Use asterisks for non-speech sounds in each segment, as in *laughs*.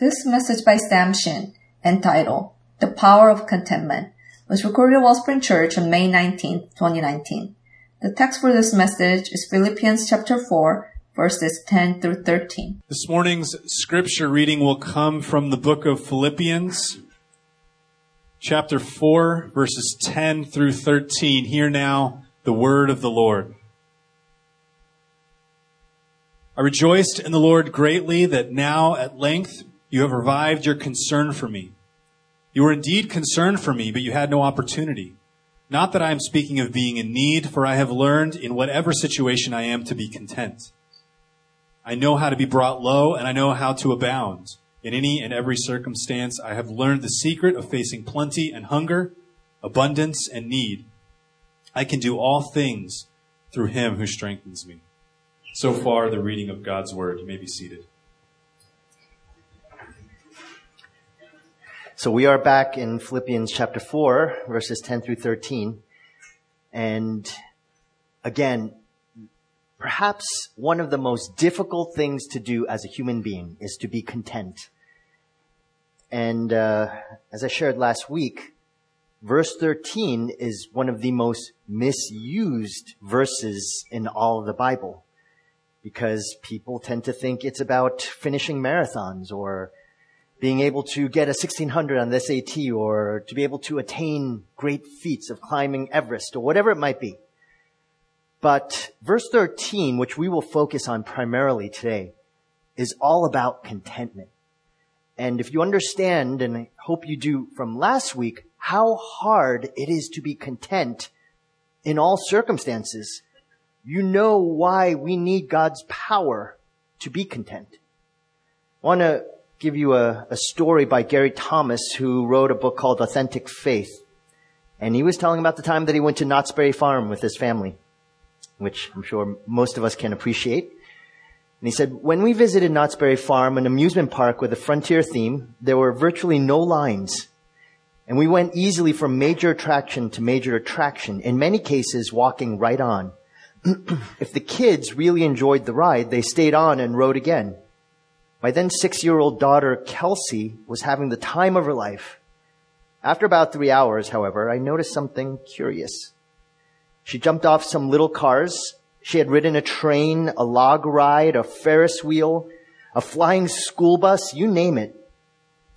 This message by Sam Shin, entitled The Power of Contentment, was recorded at Wellspring Church on May 19, 2019. The text for this message is Philippians chapter 4, verses 10 through 13. This morning's scripture reading will come from the book of Philippians, chapter 4, verses 10 through 13. Hear now the word of the Lord. I rejoiced in the Lord greatly that now at length you have revived your concern for me. You were indeed concerned for me, but you had no opportunity. Not that I am speaking of being in need, for I have learned in whatever situation I am to be content. I know how to be brought low, and I know how to abound. In any and every circumstance, I have learned the secret of facing plenty and hunger, abundance and need. I can do all things through him who strengthens me. So far, the reading of God's word. You may be seated. So we are back in Philippians chapter 4, verses 10 through 13. And again, perhaps one of the most difficult things to do as a human being is to be content. And uh, as I shared last week, verse 13 is one of the most misused verses in all of the Bible because people tend to think it's about finishing marathons or being able to get a 1600 on the SAT or to be able to attain great feats of climbing Everest or whatever it might be. But verse 13, which we will focus on primarily today, is all about contentment. And if you understand, and I hope you do from last week, how hard it is to be content in all circumstances, you know why we need God's power to be content. I want to give you a, a story by Gary Thomas, who wrote a book called Authentic Faith. And he was telling about the time that he went to Knott's Berry Farm with his family, which I'm sure most of us can appreciate. And he said, when we visited Knott's Berry Farm, an amusement park with a frontier theme, there were virtually no lines. And we went easily from major attraction to major attraction, in many cases walking right on. *clears throat* if the kids really enjoyed the ride, they stayed on and rode again. My then six year old daughter, Kelsey, was having the time of her life. After about three hours, however, I noticed something curious. She jumped off some little cars. She had ridden a train, a log ride, a Ferris wheel, a flying school bus, you name it.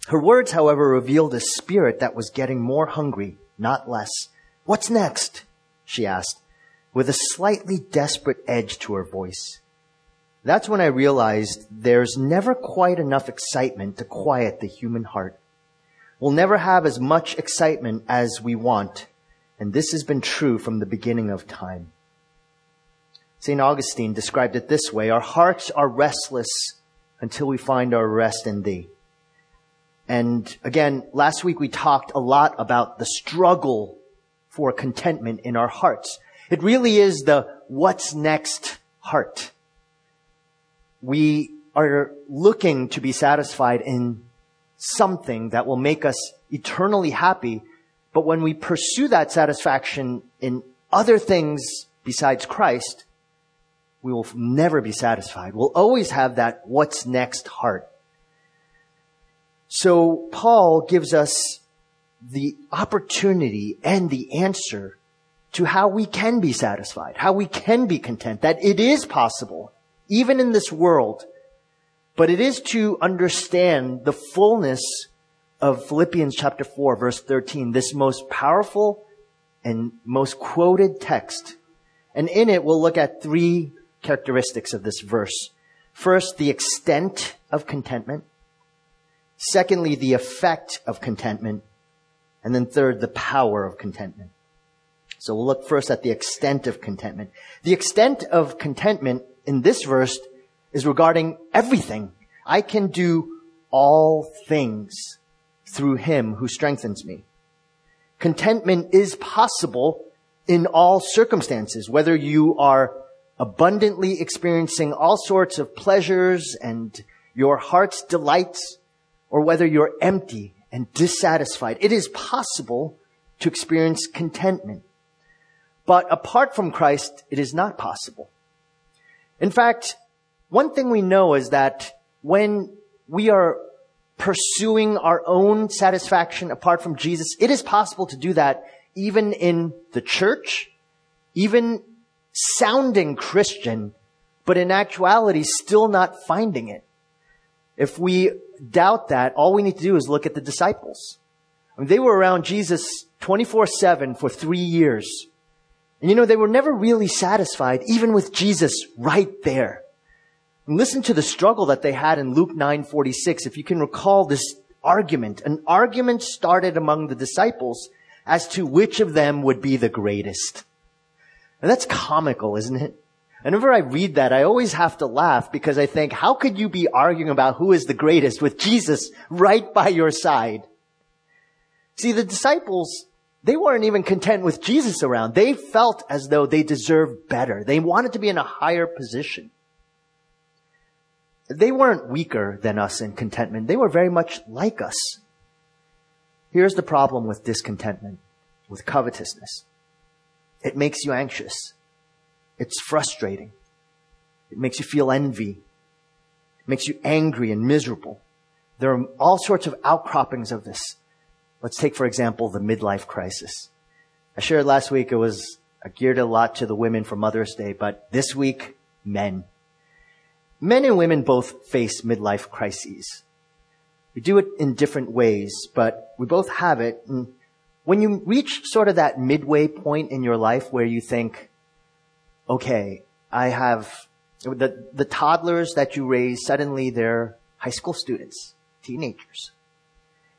Her words, however, revealed a spirit that was getting more hungry, not less. What's next? she asked, with a slightly desperate edge to her voice. That's when I realized there's never quite enough excitement to quiet the human heart. We'll never have as much excitement as we want, and this has been true from the beginning of time. St. Augustine described it this way, our hearts are restless until we find our rest in thee. And again, last week we talked a lot about the struggle for contentment in our hearts. It really is the what's next heart we are looking to be satisfied in something that will make us eternally happy. But when we pursue that satisfaction in other things besides Christ, we will never be satisfied. We'll always have that what's next heart. So Paul gives us the opportunity and the answer to how we can be satisfied, how we can be content, that it is possible even in this world, but it is to understand the fullness of Philippians chapter 4 verse 13, this most powerful and most quoted text. And in it, we'll look at three characteristics of this verse. First, the extent of contentment. Secondly, the effect of contentment. And then third, the power of contentment. So we'll look first at the extent of contentment. The extent of contentment in this verse is regarding everything. I can do all things through him who strengthens me. Contentment is possible in all circumstances, whether you are abundantly experiencing all sorts of pleasures and your heart's delights, or whether you're empty and dissatisfied. It is possible to experience contentment. But apart from Christ, it is not possible. In fact, one thing we know is that when we are pursuing our own satisfaction apart from Jesus. It is possible to do that even in the church, even sounding Christian, but in actuality still not finding it. If we doubt that, all we need to do is look at the disciples. I mean, they were around Jesus 24-7 for three years. And you know, they were never really satisfied, even with Jesus right there. And listen to the struggle that they had in Luke 9:46. If you can recall this argument, an argument started among the disciples as to which of them would be the greatest. And that's comical, isn't it? Whenever I read that, I always have to laugh because I think, how could you be arguing about who is the greatest with Jesus right by your side? See, the disciples, they weren't even content with Jesus around. They felt as though they deserved better. They wanted to be in a higher position. They weren't weaker than us in contentment. They were very much like us. Here's the problem with discontentment, with covetousness. It makes you anxious. It's frustrating. It makes you feel envy. It makes you angry and miserable. There are all sorts of outcroppings of this. Let's take, for example, the midlife crisis. I shared last week it was geared a lot to the women for Mother's Day, but this week, men. Men and women both face midlife crises. We do it in different ways, but we both have it. And when you reach sort of that midway point in your life where you think, okay, I have the, the toddlers that you raise, suddenly they're high school students, teenagers.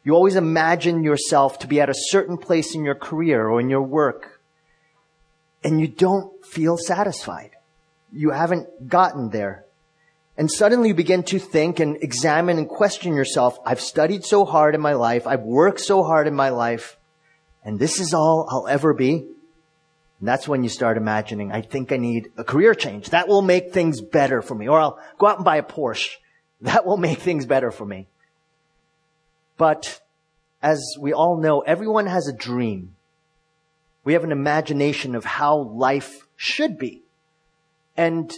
You always imagine yourself to be at a certain place in your career or in your work, and you don't feel satisfied. You haven't gotten there. And suddenly you begin to think and examine and question yourself. I've studied so hard in my life. I've worked so hard in my life. And this is all I'll ever be. And that's when you start imagining, I think I need a career change. That will make things better for me. Or I'll go out and buy a Porsche. That will make things better for me. But as we all know, everyone has a dream. We have an imagination of how life should be. And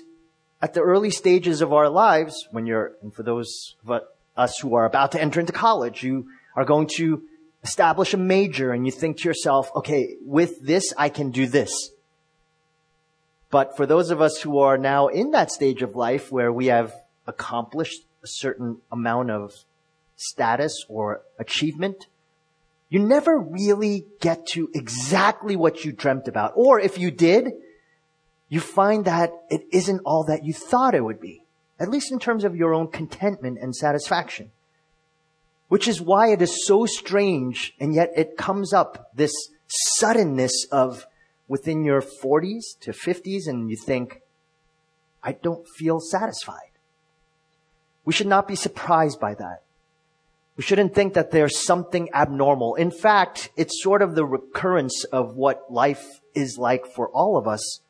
at the early stages of our lives, when you're, and for those of us who are about to enter into college, you are going to establish a major and you think to yourself, okay, with this, I can do this. But for those of us who are now in that stage of life where we have accomplished a certain amount of status or achievement, you never really get to exactly what you dreamt about. Or if you did, you find that it isn't all that you thought it would be. At least in terms of your own contentment and satisfaction. Which is why it is so strange and yet it comes up this suddenness of within your 40s to 50s and you think, I don't feel satisfied. We should not be surprised by that. We shouldn't think that there's something abnormal. In fact, it's sort of the recurrence of what life is like for all of us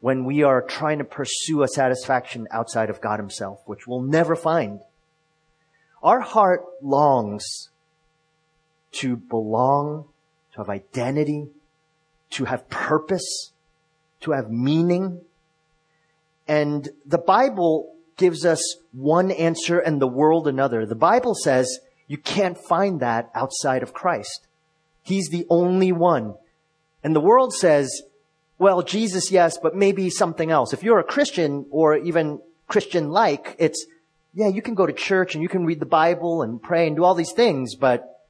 when we are trying to pursue a satisfaction outside of God himself, which we'll never find. Our heart longs to belong, to have identity, to have purpose, to have meaning. And the Bible gives us one answer and the world another. The Bible says you can't find that outside of Christ. He's the only one. And the world says, well, Jesus, yes, but maybe something else. If you're a Christian or even Christian like, it's, yeah, you can go to church and you can read the Bible and pray and do all these things, but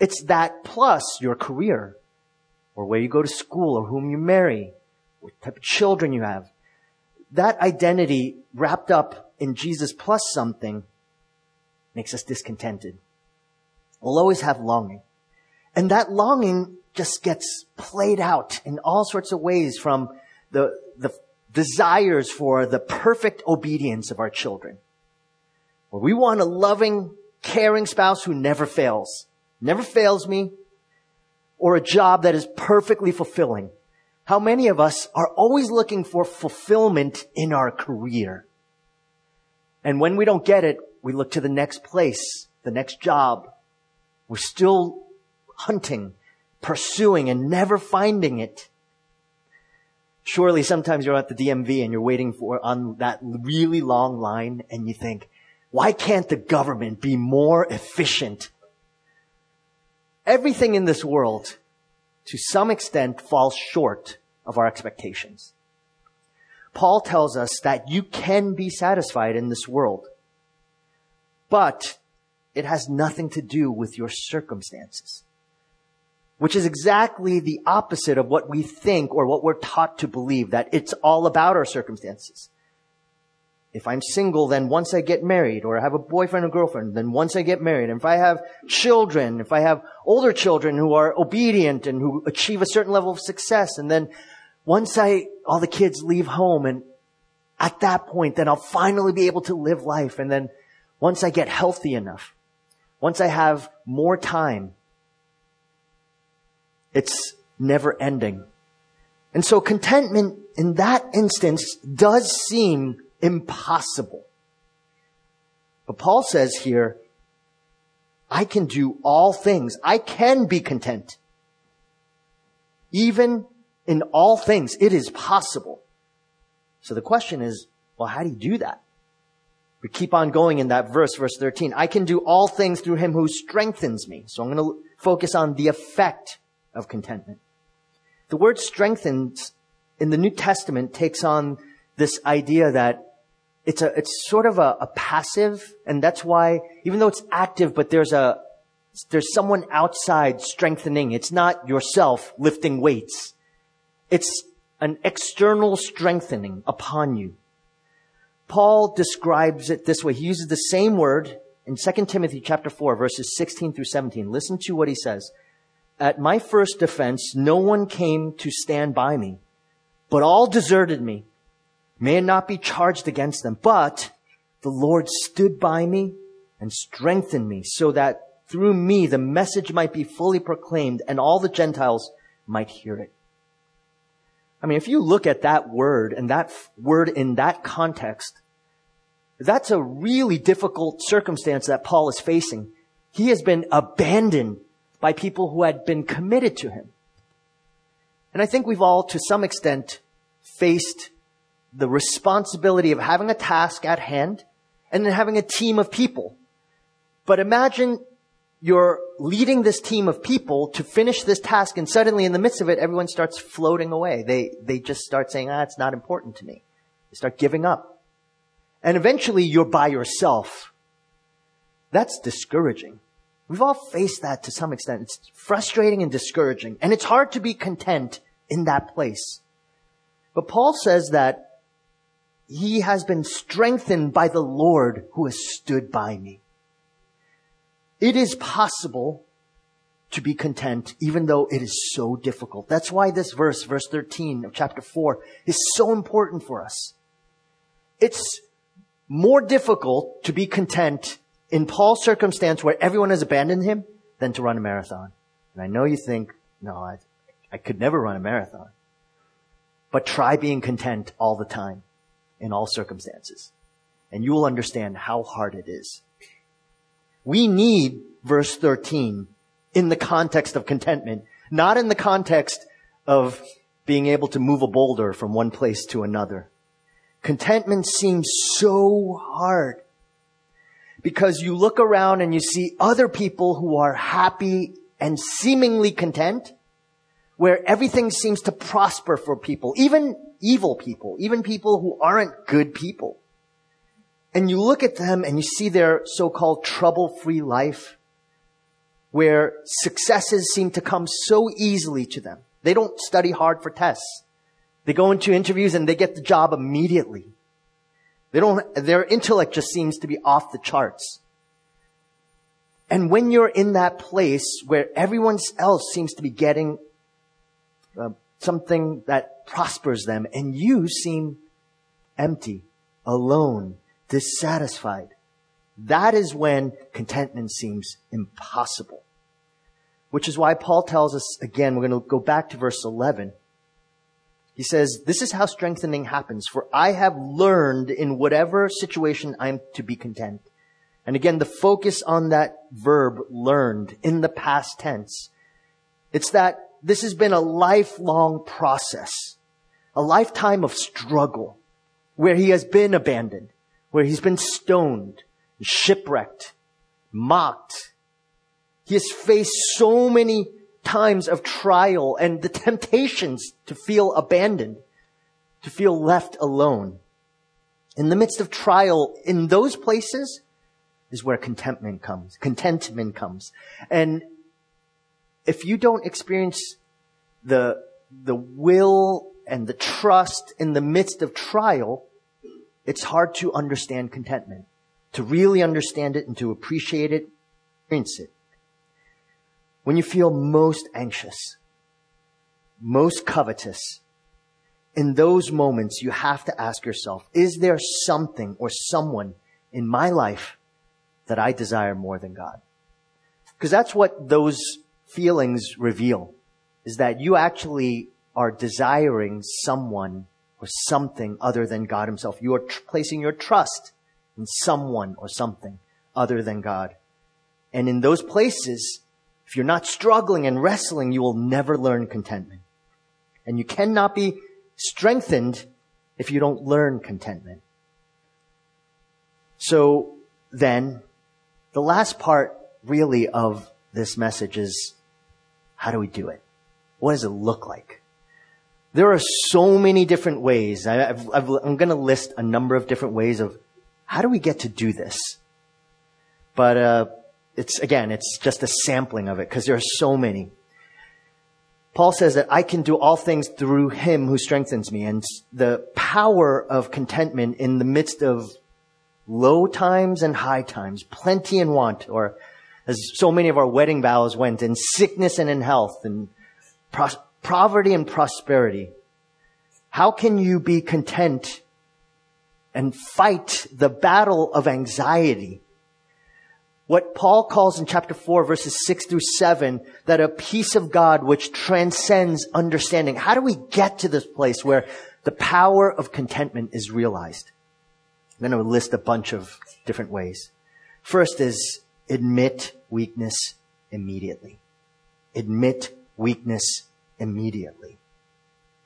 it's that plus your career or where you go to school or whom you marry, what type of children you have. That identity wrapped up in Jesus plus something makes us discontented. We'll always have longing. And that longing just gets played out in all sorts of ways from the, the desires for the perfect obedience of our children. Where we want a loving, caring spouse who never fails, never fails me, or a job that is perfectly fulfilling. How many of us are always looking for fulfillment in our career? And when we don't get it, we look to the next place, the next job. We're still hunting, pursuing, and never finding it. Surely sometimes you're at the DMV and you're waiting for on that really long line and you think, Why can't the government be more efficient? Everything in this world, to some extent, falls short of our expectations. Paul tells us that you can be satisfied in this world, but it has nothing to do with your circumstances, which is exactly the opposite of what we think or what we're taught to believe, that it's all about our circumstances. If I'm single, then once I get married, or I have a boyfriend or girlfriend, then once I get married. And if I have children, if I have older children who are obedient and who achieve a certain level of success, and then once I, all the kids leave home and at that point, then I'll finally be able to live life. And then once I get healthy enough, once I have more time, it's never ending. And so contentment in that instance does seem impossible. But Paul says here, I can do all things. I can be content. Even in all things, it is possible. So the question is, well, how do you do that? We keep on going in that verse, verse 13. I can do all things through him who strengthens me. So I'm going to focus on the effect of contentment. The word strengthens in the New Testament takes on this idea that it's a, it's sort of a, a passive, and that's why, even though it's active, but there's a, there's someone outside strengthening. It's not yourself lifting weights. It's an external strengthening upon you. Paul describes it this way. He uses the same word in 2 Timothy chapter 4 verses 16 through 17. Listen to what he says. At my first defense, no one came to stand by me, but all deserted me. May it not be charged against them, but the Lord stood by me and strengthened me so that through me the message might be fully proclaimed and all the Gentiles might hear it. I mean, if you look at that word and that word in that context, that's a really difficult circumstance that Paul is facing. He has been abandoned by people who had been committed to him. And I think we've all, to some extent, faced the responsibility of having a task at hand and then having a team of people. But imagine you're leading this team of people to finish this task and suddenly in the midst of it, everyone starts floating away. They, they just start saying, ah, it's not important to me. They start giving up. And eventually you're by yourself. That's discouraging. We've all faced that to some extent. It's frustrating and discouraging. And it's hard to be content in that place. But Paul says that he has been strengthened by the Lord who has stood by me. It is possible to be content even though it is so difficult. That's why this verse, verse 13 of chapter 4, is so important for us. It's more difficult to be content in Paul's circumstance where everyone has abandoned him than to run a marathon. And I know you think, no, I, I could never run a marathon. But try being content all the time in all circumstances. And you will understand how hard it is. We need verse 13 in the context of contentment, not in the context of being able to move a boulder from one place to another. Contentment seems so hard because you look around and you see other people who are happy and seemingly content where everything seems to prosper for people, even evil people, even people who aren't good people. And you look at them and you see their so-called trouble-free life where successes seem to come so easily to them. They don't study hard for tests. They go into interviews and they get the job immediately. They don't, their intellect just seems to be off the charts. And when you're in that place where everyone else seems to be getting uh, something that prospers them, and you seem empty, alone, dissatisfied. That is when contentment seems impossible. Which is why Paul tells us again, we're going to go back to verse 11. He says, this is how strengthening happens. For I have learned in whatever situation I'm to be content. And again, the focus on that verb learned in the past tense. It's that this has been a lifelong process, a lifetime of struggle where he has been abandoned, where he's been stoned, shipwrecked, mocked. He has faced so many times of trial and the temptations to feel abandoned, to feel left alone. In the midst of trial, in those places is where contentment comes. Contentment comes. And if you don't experience the, the will and the trust in the midst of trial, it's hard to understand contentment, to really understand it and to appreciate it, experience it. When you feel most anxious, most covetous, in those moments, you have to ask yourself, is there something or someone in my life that I desire more than God? Because that's what those feelings reveal, is that you actually are desiring someone or something other than God himself. You are tr- placing your trust in someone or something other than God. And in those places, if you're not struggling and wrestling, you will never learn contentment. And you cannot be strengthened if you don't learn contentment. So then, the last part really of this message is how do we do it? What does it look like? There are so many different ways. I, am going to list a number of different ways of how do we get to do this. But uh, it's again, it's just a sampling of it because there are so many. Paul says that I can do all things through him who strengthens me. And the power of contentment in the midst of low times and high times, plenty and want, or as so many of our wedding vows went, in sickness and in health, and pros- poverty and prosperity. How can you be content and fight the battle of anxiety what Paul calls in chapter 4 verses 6 through 7, that a peace of God which transcends understanding. How do we get to this place where the power of contentment is realized? I'm going to list a bunch of different ways. First is admit weakness immediately. Admit weakness immediately.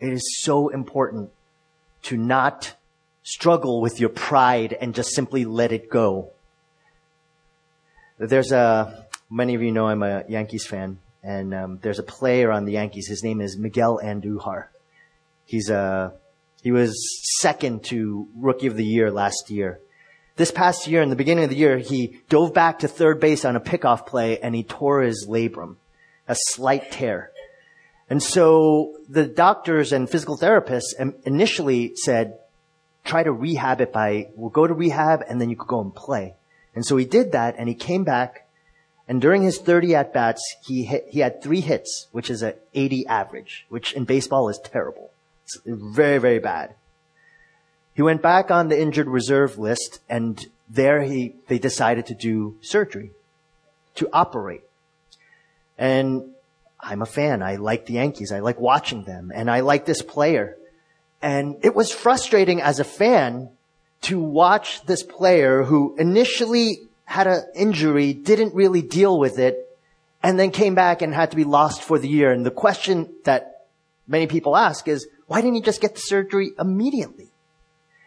It is so important to not struggle with your pride and just simply let it go there's a, many of you know I'm a Yankees fan, and um, there's a player on the Yankees. His name is Miguel Andujar. He's a, he was second to Rookie of the Year last year. This past year, in the beginning of the year, he dove back to third base on a pickoff play and he tore his labrum, a slight tear. And so the doctors and physical therapists initially said, try to rehab it by, we'll go to rehab and then you could go and play. And so he did that and he came back and during his 30 at bats, he hit, he had three hits, which is an 80 average, which in baseball is terrible. It's very, very bad. He went back on the injured reserve list and there he, they decided to do surgery, to operate. And I'm a fan. I like the Yankees. I like watching them and I like this player. And it was frustrating as a fan to watch this player who initially had an injury, didn't really deal with it, and then came back and had to be lost for the year. And the question that many people ask is, why didn't he just get the surgery immediately?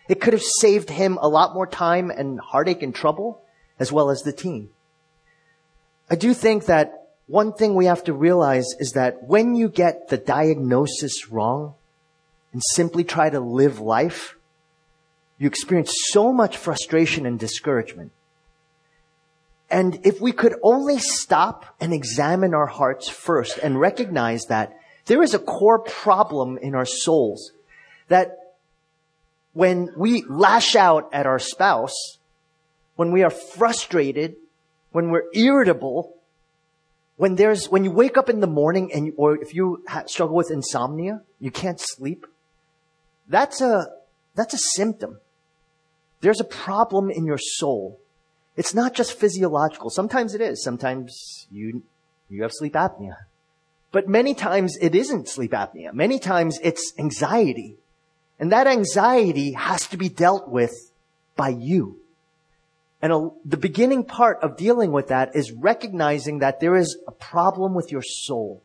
It could have saved him a lot more time and heartache and trouble, as well as the team. I do think that one thing we have to realize is that when you get the diagnosis wrong and simply try to live life, you experience so much frustration and discouragement. And if we could only stop and examine our hearts first and recognize that there is a core problem in our souls that when we lash out at our spouse, when we are frustrated, when we're irritable, when there's, when you wake up in the morning and, you, or if you ha- struggle with insomnia, you can't sleep, that's a, that's a symptom there's a problem in your soul. It's not just physiological. Sometimes it is. Sometimes you, you have sleep apnea. But many times it isn't sleep apnea. Many times it's anxiety. And that anxiety has to be dealt with by you. And a, the beginning part of dealing with that is recognizing that there is a problem with your soul.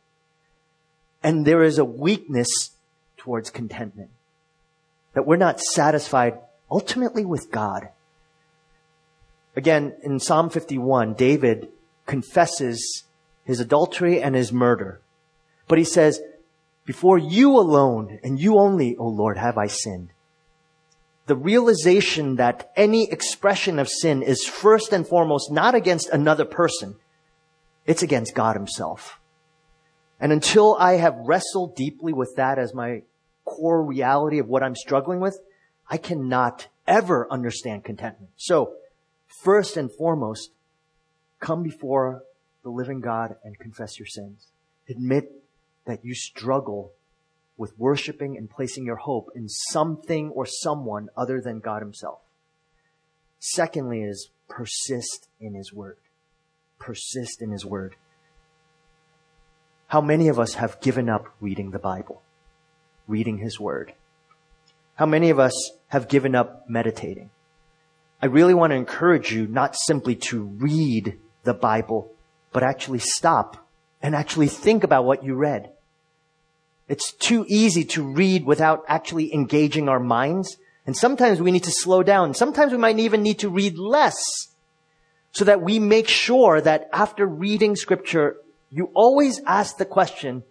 And there is a weakness towards contentment. That we're not satisfied ultimately with God. Again, in Psalm 51, David confesses his adultery and his murder. But he says, before you alone and you only, O Lord, have I sinned. The realization that any expression of sin is first and foremost not against another person. It's against God himself. And until I have wrestled deeply with that as my core reality of what I'm struggling with, I cannot ever understand contentment. So, first and foremost, come before the living God and confess your sins. Admit that you struggle with worshiping and placing your hope in something or someone other than God himself. Secondly is persist in his word. Persist in his word. How many of us have given up reading the Bible, reading his word? How many of us have given up meditating? I really want to encourage you not simply to read the Bible, but actually stop and actually think about what you read. It's too easy to read without actually engaging our minds. And sometimes we need to slow down. Sometimes we might even need to read less so that we make sure that after reading scripture, you always ask the question,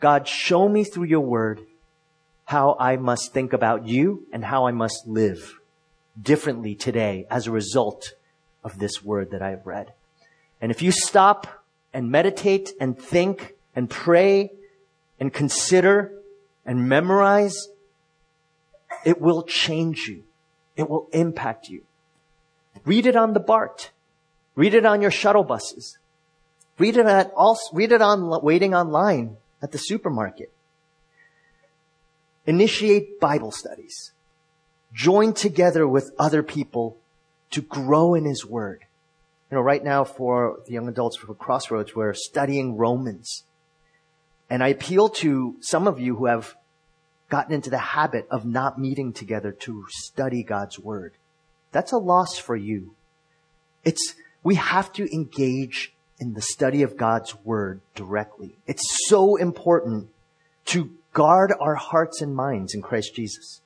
God, show me through your word how I must think about you and how I must live differently today as a result of this word that I have read. And if you stop and meditate and think and pray and consider and memorize, it will change you. It will impact you. Read it on the BART. Read it on your shuttle buses. Read it at all, read it on waiting online at the supermarket. Initiate Bible studies. Join together with other people to grow in His Word. You know, right now for the young adults for Crossroads, we're studying Romans. And I appeal to some of you who have gotten into the habit of not meeting together to study God's Word. That's a loss for you. It's, we have to engage in the study of God's Word directly. It's so important to guard our hearts and minds in Christ Jesus.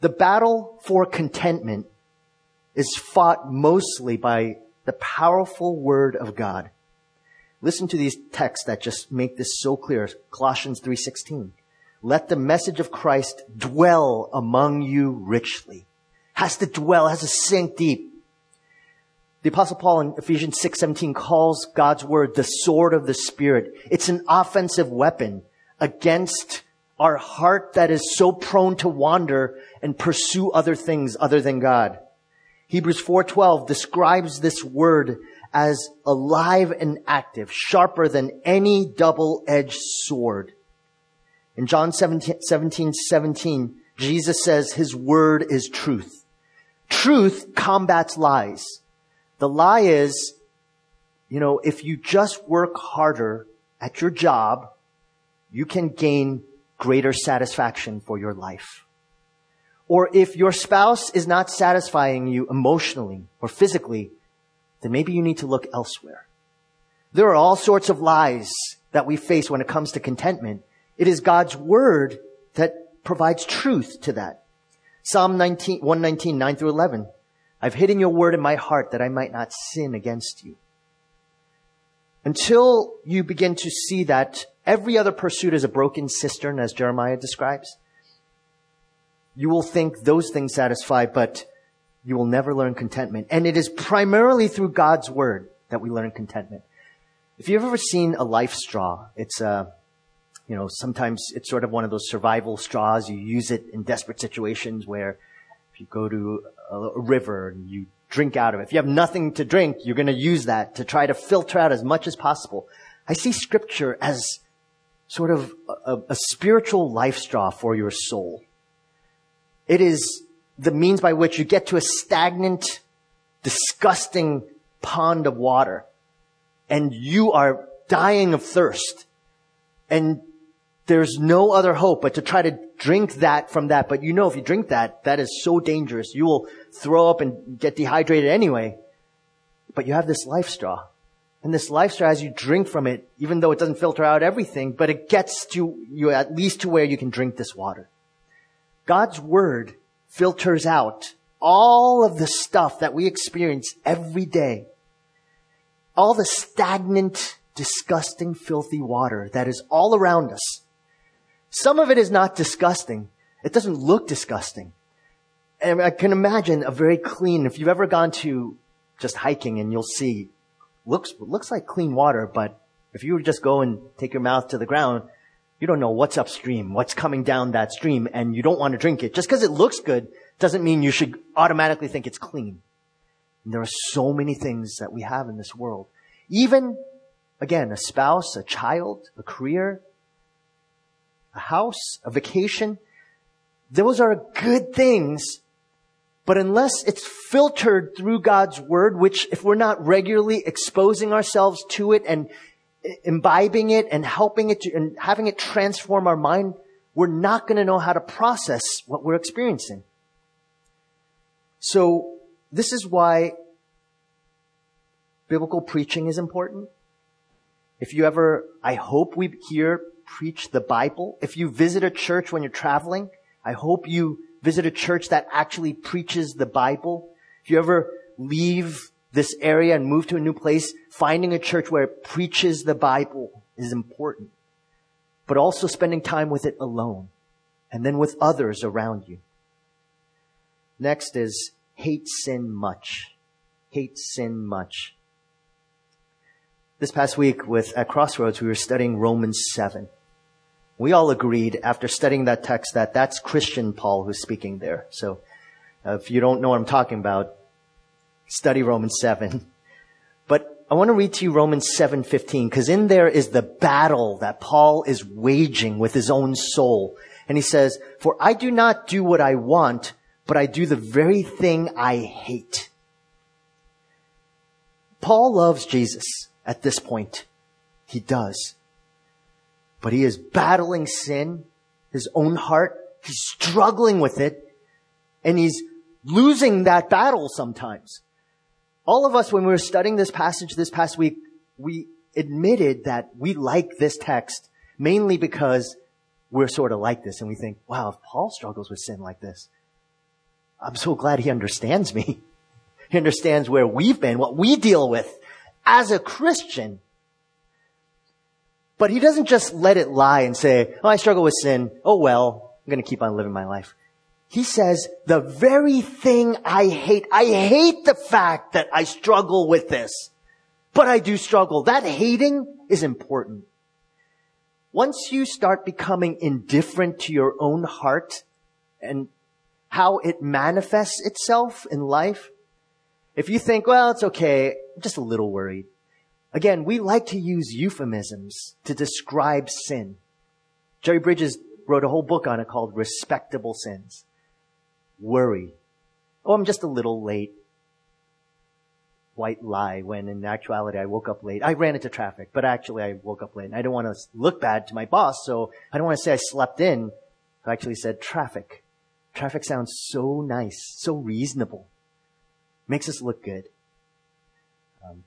The battle for contentment is fought mostly by the powerful Word of God. Listen to these texts that just make this so clear. Colossians 3:16. Let the message of Christ dwell among you richly. Has to dwell, has to sink deep. The apostle Paul in Ephesians 6:17 calls God's word the sword of the spirit. It's an offensive weapon against our heart that is so prone to wander and pursue other things other than God. Hebrews 4:12 describes this word as alive and active, sharper than any double-edged sword. In John 17, 17, 17, Jesus says his word is truth. Truth combats lies. The lie is, you know, if you just work harder at your job, you can gain greater satisfaction for your life. Or if your spouse is not satisfying you emotionally or physically, then maybe you need to look elsewhere. There are all sorts of lies that we face when it comes to contentment. It is God's word that provides truth to that. Psalm 19, 119, 9 through 11. I've hidden your word in my heart that I might not sin against you. Until you begin to see that every other pursuit is a broken cistern, as Jeremiah describes, you will think those things satisfy, but you will never learn contentment. And it is primarily through God's word that we learn contentment. If you've ever seen a life straw, it's a, uh, you know, sometimes it's sort of one of those survival straws. You use it in desperate situations where if you go to a, river and you drink out of it, if you have nothing to drink, you're going to use that to try to filter out as much as possible. I see scripture as sort of a, a spiritual life straw for your soul. It is the means by which you get to a stagnant, disgusting pond of water and you are dying of thirst and there's no other hope but to try to drink that from that. But you know, if you drink that, that is so dangerous. You will throw up and get dehydrated anyway. But you have this life straw. And this life straw, as you drink from it, even though it doesn't filter out everything, but it gets to you at least to where you can drink this water. God's word filters out all of the stuff that we experience every day, all the stagnant, disgusting, filthy water that is all around us. Some of it is not disgusting. It doesn't look disgusting. And I can imagine a very clean, if you've ever gone to just hiking and you'll see, looks, looks like clean water, but if you just go and take your mouth to the ground, you don't know what's upstream, what's coming down that stream, and you don't want to drink it. Just because it looks good doesn't mean you should automatically think it's clean. And there are so many things that we have in this world. Even, again, a spouse, a child, a career, a house, a vacation. Those are good things, but unless it's filtered through God's word, which if we're not regularly exposing ourselves to it and imbibing it and helping it to, and having it transform our mind, we're not going to know how to process what we're experiencing. So this is why biblical preaching is important. If you ever, I hope we hear preach the Bible. If you visit a church when you're traveling, I hope you visit a church that actually preaches the Bible. If you ever leave this area and move to a new place, finding a church where it preaches the Bible is important. But also spending time with it alone and then with others around you. Next is hate sin much. Hate sin much. This past week with at Crossroads, we were studying Romans 7. We all agreed after studying that text that that's Christian Paul who's speaking there. So uh, if you don't know what I'm talking about, study Romans 7. But I want to read to you Romans 7:15 because in there is the battle that Paul is waging with his own soul. And he says, "For I do not do what I want, but I do the very thing I hate." Paul loves Jesus at this point. He does. But he is battling sin, his own heart. He's struggling with it and he's losing that battle sometimes all of us, when we were studying this passage this past week, we admitted that we like this text mainly because we're sort of like this and we think, wow, if Paul struggles with sin like this, I'm so glad he understands me. He understands where we've been, what we deal with as a Christian. But he doesn't just let it lie and say, oh, I struggle with sin. Oh well, I'm going to keep on living my life. He says, the very thing I hate, I hate the fact that I struggle with this, but I do struggle. That hating is important. Once you start becoming indifferent to your own heart and how it manifests itself in life, if you think, well, it's okay, I'm just a little worried. Again, we like to use euphemisms to describe sin. Jerry Bridges wrote a whole book on it called Respectable Sins worry. Oh, I'm just a little late. White lie when in actuality I woke up late. I ran into traffic, but actually I woke up late. And I don't want to look bad to my boss, so I don't want to say I slept in. I actually said traffic. Traffic sounds so nice, so reasonable. Makes us look good. Um,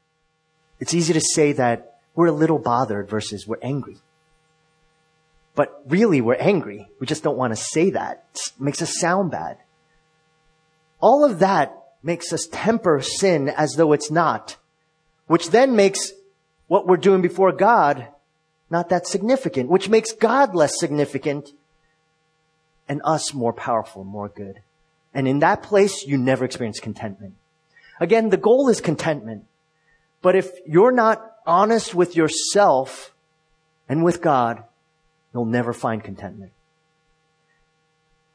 it's easy to say that we're a little bothered versus we're angry. But really, we're angry. We just don't want to say that. It makes us sound bad. All of that makes us temper sin as though it's not, which then makes what we're doing before God not that significant, which makes God less significant and us more powerful, more good. And in that place, you never experience contentment. Again, the goal is contentment. But if you're not honest with yourself and with God, you'll never find contentment.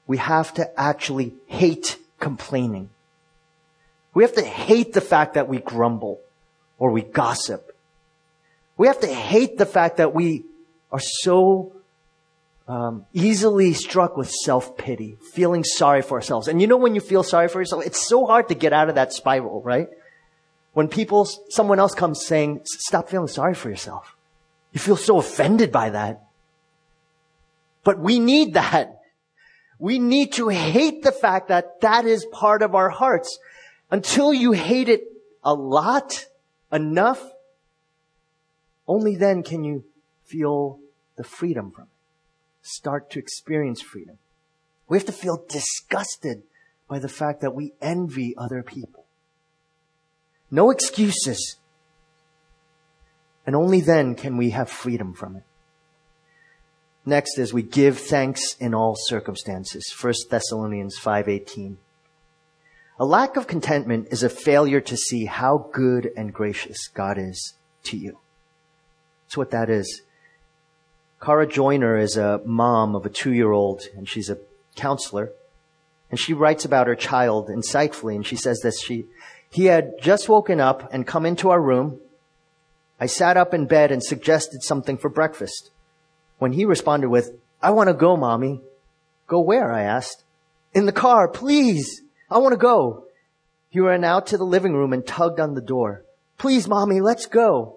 We have to actually hate complaining. We have to hate the fact that we grumble or we gossip. We have to hate the fact that we are so um, easily struck with self-pity, feeling sorry for ourselves. And you know when you feel sorry for yourself, it's so hard to get out of that spiral, right? When people, someone else comes saying, stop feeling sorry for yourself. You feel so offended by that. But we need that. We need to hate the fact that that is part of our hearts. Until you hate it a lot, enough, only then can you feel the freedom from it. Start to experience freedom. We have to feel disgusted by the fact that we envy other people. No excuses. And only then can we have freedom from it. Next is we give thanks in all circumstances. 1 Thessalonians 5:18. A lack of contentment is a failure to see how good and gracious God is to you. That's what that is. Cara Joyner is a mom of a two-year-old and she's a counselor. And she writes about her child insightfully and she says this, she, he had just woken up and come into our room. I sat up in bed and suggested something for breakfast. When he responded with, I want to go, mommy. Go where? I asked. In the car, please. I want to go. He ran out to the living room and tugged on the door. Please, mommy, let's go.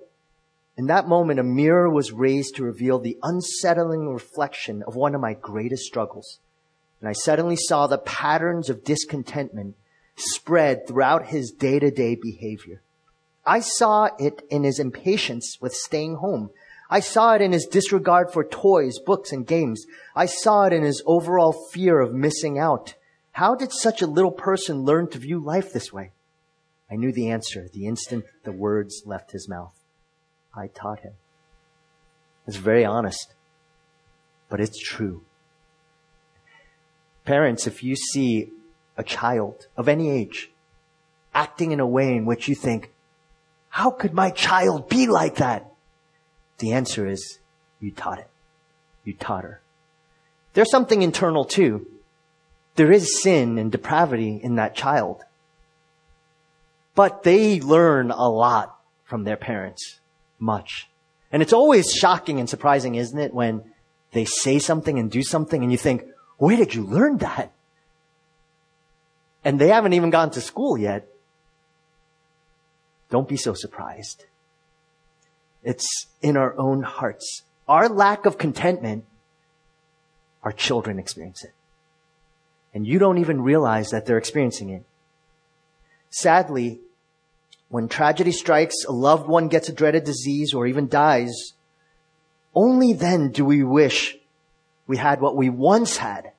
In that moment, a mirror was raised to reveal the unsettling reflection of one of my greatest struggles. And I suddenly saw the patterns of discontentment spread throughout his day to day behavior. I saw it in his impatience with staying home. I saw it in his disregard for toys, books, and games. I saw it in his overall fear of missing out. How did such a little person learn to view life this way? I knew the answer the instant the words left his mouth. I taught him. It's very honest, but it's true. Parents, if you see a child of any age acting in a way in which you think, how could my child be like that? The answer is, you taught it. You taught her. There's something internal too. There is sin and depravity in that child. But they learn a lot from their parents much. And it's always shocking and surprising, isn't it, when they say something and do something and you think, where did you learn that? And they haven't even gone to school yet. Don't be so surprised. It's in our own hearts. Our lack of contentment, our children experience it. And you don't even realize that they're experiencing it. Sadly, when tragedy strikes, a loved one gets a dreaded disease or even dies, only then do we wish we had what we once had.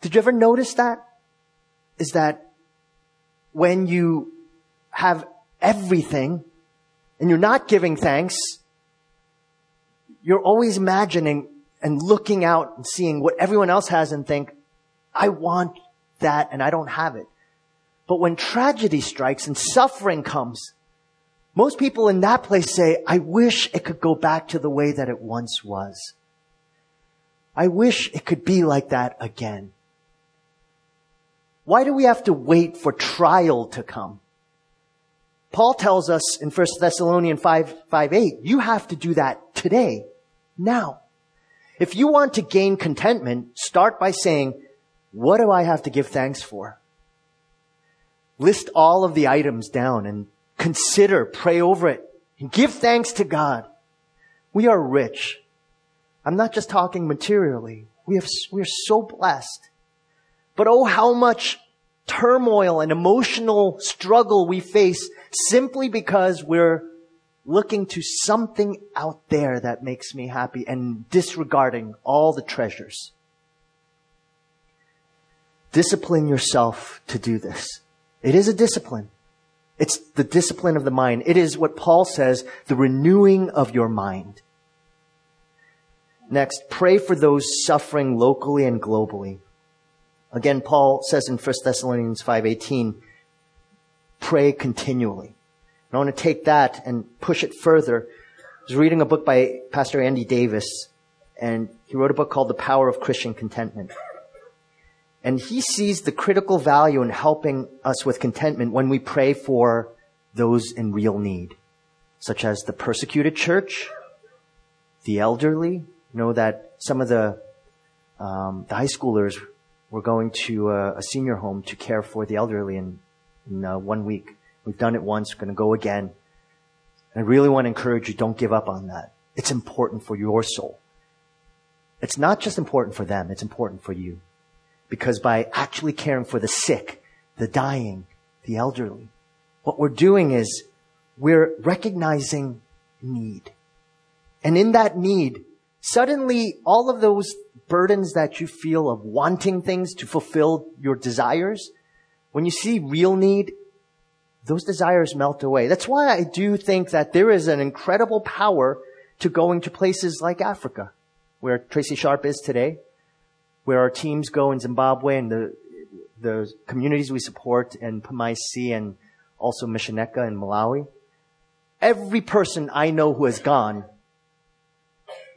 Did you ever notice that? Is that when you have everything and you're not giving thanks, you're always imagining and looking out and seeing what everyone else has and think, I want that and I don't have it. But when tragedy strikes and suffering comes, most people in that place say, I wish it could go back to the way that it once was. I wish it could be like that again. Why do we have to wait for trial to come? Paul tells us in 1 Thessalonians 5, 5, 8, you have to do that today, now. If you want to gain contentment, start by saying, what do I have to give thanks for? List all of the items down and consider, pray over it, and give thanks to God. We are rich. I'm not just talking materially. We have, we are so blessed. But oh, how much turmoil and emotional struggle we face simply because we're looking to something out there that makes me happy and disregarding all the treasures. Discipline yourself to do this. It is a discipline. It's the discipline of the mind. It is what Paul says, the renewing of your mind. Next, pray for those suffering locally and globally. Again, Paul says in 1 Thessalonians 5:18, pray continually. And I want to take that and push it further. I was reading a book by Pastor Andy Davis, and he wrote a book called The Power of Christian Contentment. And he sees the critical value in helping us with contentment when we pray for those in real need, such as the persecuted church, the elderly. You know that some of the, um, the high schoolers were going to a, a, senior home to care for the elderly in, in uh, one week. We've done it once, we're going to go again. And I really want to encourage you, don't give up on that. It's important for your soul. It's not just important for them, it's important for you. Because by actually caring for the sick, the dying, the elderly, what we're doing is we're recognizing need. And in that need, suddenly all of those burdens that you feel of wanting things to fulfill your desires, when you see real need, those desires melt away. That's why I do think that there is an incredible power to going to places like Africa, where Tracy Sharp is today, where our teams go in Zimbabwe and the, the communities we support in Pamaisi and also Misheneka in Malawi. Every person I know who has gone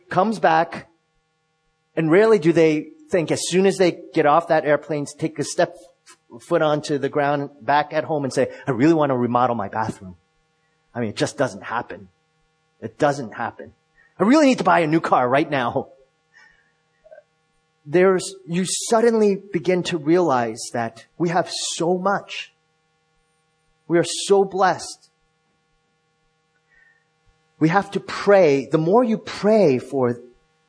comes back and rarely do they think as soon as they get off that airplane, take a step foot onto the ground back at home and say, I really want to remodel my bathroom. I mean, it just doesn't happen. It doesn't happen. I really need to buy a new car right now. There's, you suddenly begin to realize that we have so much. We are so blessed. We have to pray. The more you pray for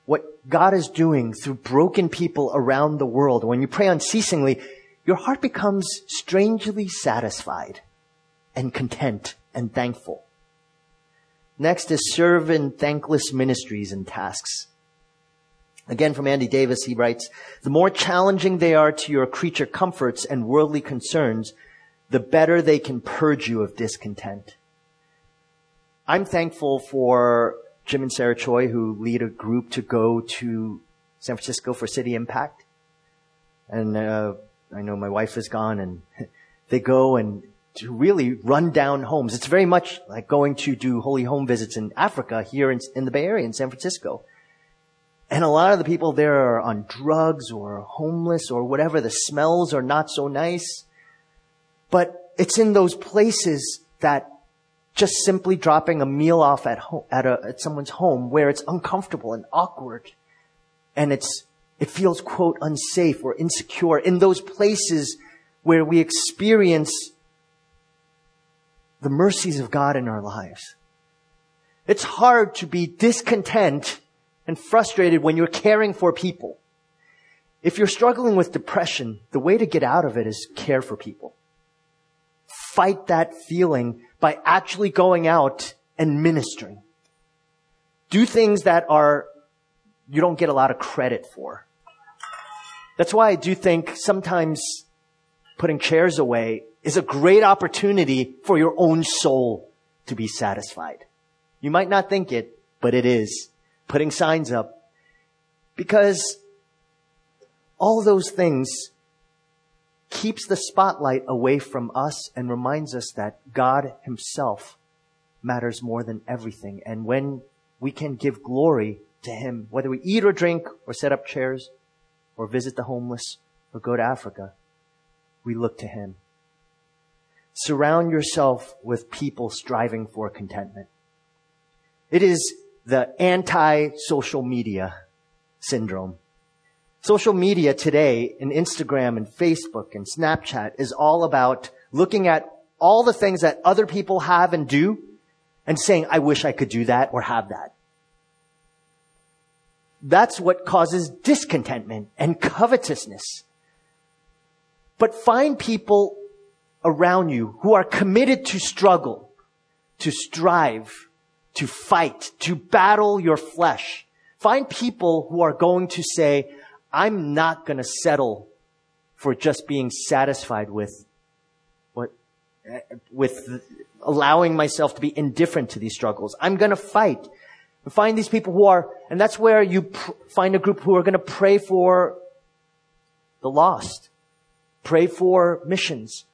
what God is doing through broken people around the world, when you pray unceasingly, your heart becomes strangely satisfied and content and thankful. Next is serve in thankless ministries and tasks. Again from Andy Davis, he writes, the more challenging they are to your creature comforts and worldly concerns, the better they can purge you of discontent. I'm thankful for Jim and Sarah Choi who lead a group to go to San Francisco for City Impact. And, uh, I know my wife is gone and *laughs* they go and to really run down homes. It's very much like going to do holy home visits in Africa here in, in the Bay Area in San Francisco. And a lot of the people there are on drugs or homeless or whatever. The smells are not so nice. But it's in those places that just simply dropping a meal off at home, at, a, at someone's home where it's uncomfortable and awkward and it's it feels, quote, unsafe or insecure in those places where we experience the mercies of God in our lives. It's hard to be discontent and frustrated when you're caring for people. If you're struggling with depression, the way to get out of it is care for people. Fight that feeling by actually going out and ministering. Do things that are, you don't get a lot of credit for. That's why I do think sometimes putting chairs away is a great opportunity for your own soul to be satisfied. You might not think it, but it is. Putting signs up. Because all those things keeps the spotlight away from us and reminds us that God himself matters more than everything. And when we can give glory to him, whether we eat or drink or set up chairs, or visit the homeless or go to Africa, we look to Him. Surround yourself with people striving for contentment. It is the anti-social media syndrome. Social media today and Instagram and Facebook and Snapchat is all about looking at all the things that other people have and do and saying, I wish I could do that or have that. That's what causes discontentment and covetousness. But find people around you who are committed to struggle, to strive, to fight, to battle your flesh. Find people who are going to say, I'm not going to settle for just being satisfied with what, eh, with allowing myself to be indifferent to these struggles. I'm going to fight. And find these people who are, and that's where you pr- find a group who are going to pray for the lost. Pray for missions.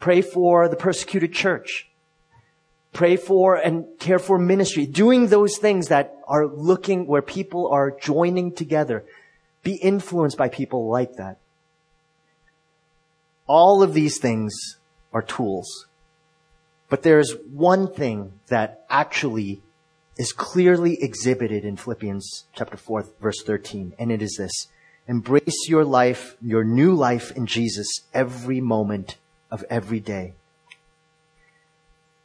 Pray for the persecuted church. Pray for and care for ministry. Doing those things that are looking where people are joining together. Be influenced by people like that. All of these things are tools. But there's one thing that actually is clearly exhibited in Philippians chapter 4 verse 13. And it is this. Embrace your life, your new life in Jesus every moment of every day.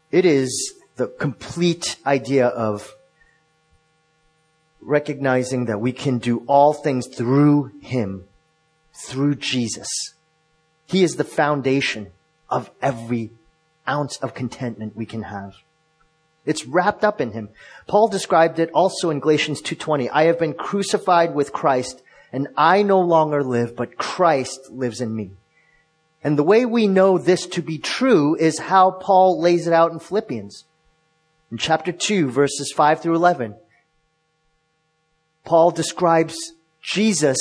It is the complete idea of recognizing that we can do all things through Him, through Jesus. He is the foundation of every ounce of contentment we can have. It's wrapped up in him. Paul described it also in Galatians 2:20. I have been crucified with Christ, And I no longer live, but Christ lives in me. And the way we know this to be true is how Paul lays it out in Philippians. In chapter 2, verses 5 through 11, Paul describes Jesus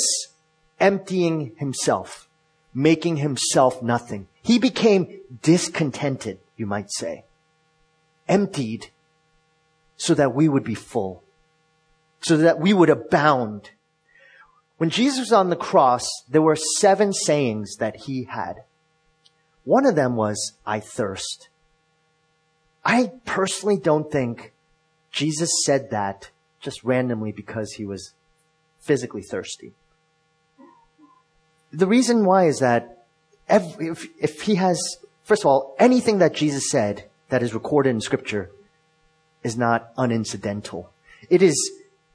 emptying himself, making himself nothing. He became discontented, you might say, emptied so that we would be full, so that we would abound. When Jesus was on the cross, there were seven sayings that he had. One of them was, I thirst. I personally don't think Jesus said that just randomly because he was physically thirsty. The reason why is that if, if he has, first of all, anything that Jesus said that is recorded in scripture is not unincidental. It is,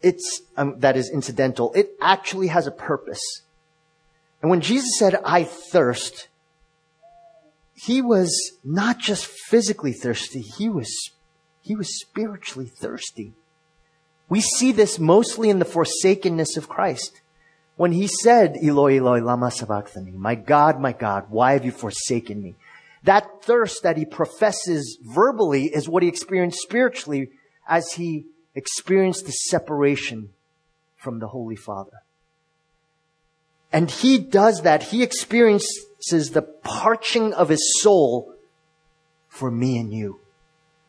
it's, um, that is incidental. It actually has a purpose. And when Jesus said, I thirst, he was not just physically thirsty, he was, he was spiritually thirsty. We see this mostly in the forsakenness of Christ. When he said, Eloi, Eloi, lama sabachthani, my God, my God, why have you forsaken me? That thirst that he professes verbally is what he experienced spiritually as he experienced the separation from the Holy Father. And he does that. He experiences the parching of his soul for me and you.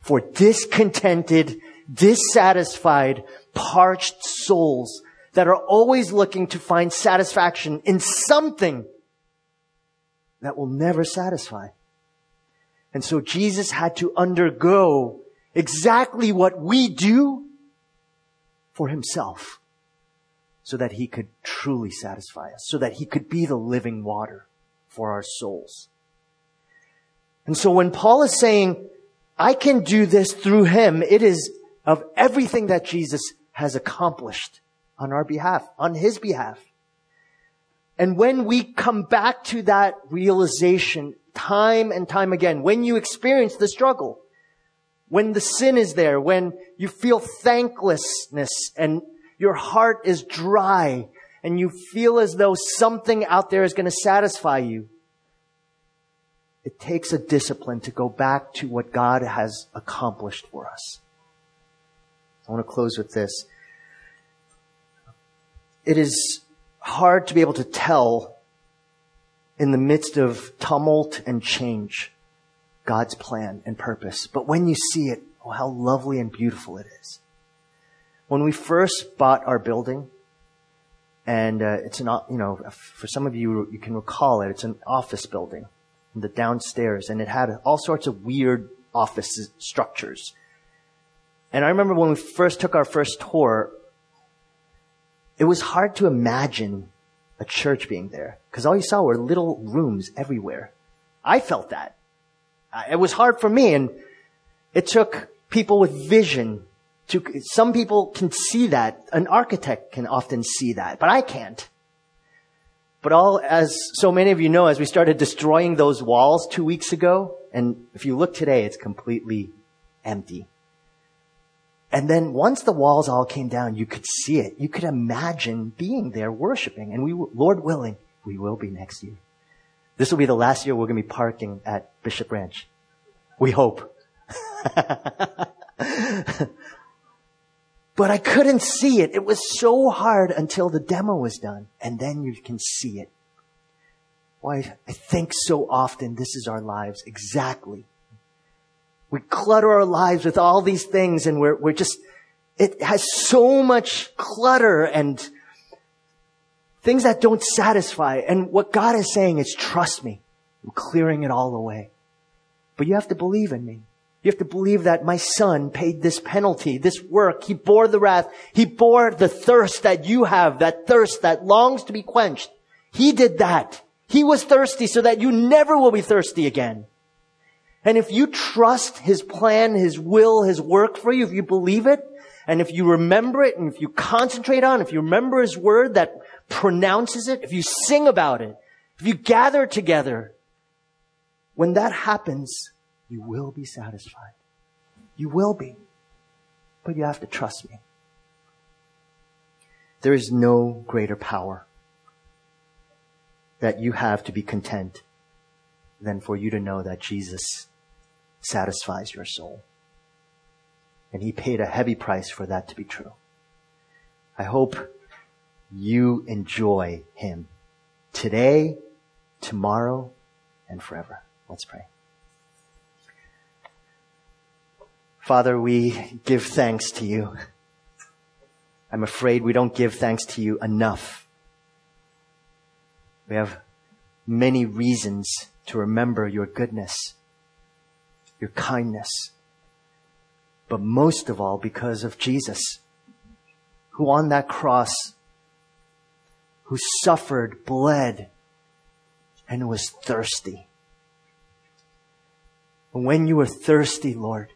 For discontented, dissatisfied, parched souls that are always looking to find satisfaction in something that will never satisfy. And so Jesus had to undergo exactly what we do for himself so that he could truly satisfy us, so that he could be the living water for our souls. And so when Paul is saying, I can do this through him, it is of everything that Jesus has accomplished on our behalf, on his behalf. And when we come back to that realization time and time again, when you experience the struggle, when the sin is there, when you feel thanklessness and your heart is dry and you feel as though something out there is going to satisfy you. It takes a discipline to go back to what God has accomplished for us. I want to close with this. It is hard to be able to tell in the midst of tumult and change God's plan and purpose. But when you see it, oh, how lovely and beautiful it is. When we first bought our building, and uh, it's an, you know, for some of you, you can recall it. It's an office building, in the downstairs, and it had all sorts of weird office structures. And I remember when we first took our first tour, it was hard to imagine a church being there because all you saw were little rooms everywhere. I felt that. It was hard for me, and it took people with vision to, some people can see that. An architect can often see that, but I can't. But all, as so many of you know, as we started destroying those walls two weeks ago, and if you look today, it's completely empty. And then once the walls all came down, you could see it. You could imagine being there worshiping. And we, Lord willing, we will be next year. This will be the last year we're going to be parking at Bishop Ranch. We hope. *laughs* But I couldn't see it. It was so hard until the demo was done. And then you can see it. Why, I think so often this is our lives. Exactly. We clutter our lives with all these things and we're, we're just, it has so much clutter and things that don't satisfy. And what God is saying is trust me. I'm clearing it all away. But you have to believe in me. You have to believe that my son paid this penalty, this work. He bore the wrath. He bore the thirst that you have, that thirst that longs to be quenched. He did that. He was thirsty so that you never will be thirsty again. And if you trust His plan, His will, His work for you, if you believe it, and if you remember it, and if you concentrate on, if you remember His word that pronounces it, if you sing about it, if you gather together, when that happens, you will be satisfied. You will be. But you have to trust me. There is no greater power that you have to be content than for you to know that Jesus satisfies your soul. And he paid a heavy price for that to be true. I hope you enjoy him today, tomorrow, and forever. Let's pray. Father, we give thanks to you. I'm afraid we don't give thanks to you enough. We have many reasons to remember your goodness, your kindness, but most of all because of Jesus, who on that cross, who suffered, bled, and was thirsty. And when you were thirsty, Lord,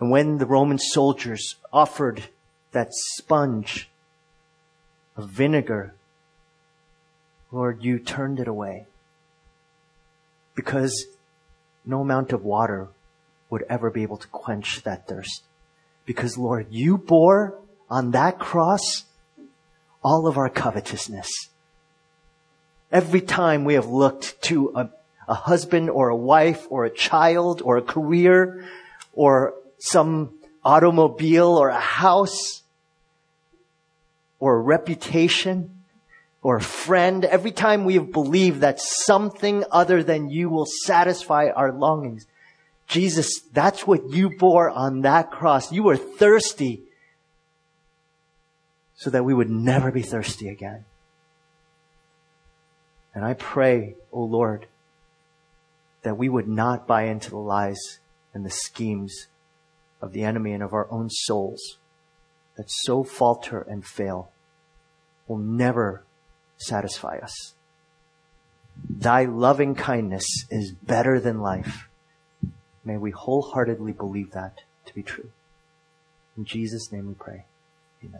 and when the Roman soldiers offered that sponge of vinegar, Lord, you turned it away. Because no amount of water would ever be able to quench that thirst. Because Lord, you bore on that cross all of our covetousness. Every time we have looked to a, a husband or a wife or a child or a career or some automobile or a house or a reputation or friend, every time we have believed that something other than you will satisfy our longings, Jesus, that's what you bore on that cross. You were thirsty so that we would never be thirsty again. And I pray, O oh Lord, that we would not buy into the lies and the schemes of the enemy and of our own souls that so falter and fail will never satisfy us. Thy loving kindness is better than life. May we wholeheartedly believe that to be true. In Jesus' name we pray. Amen.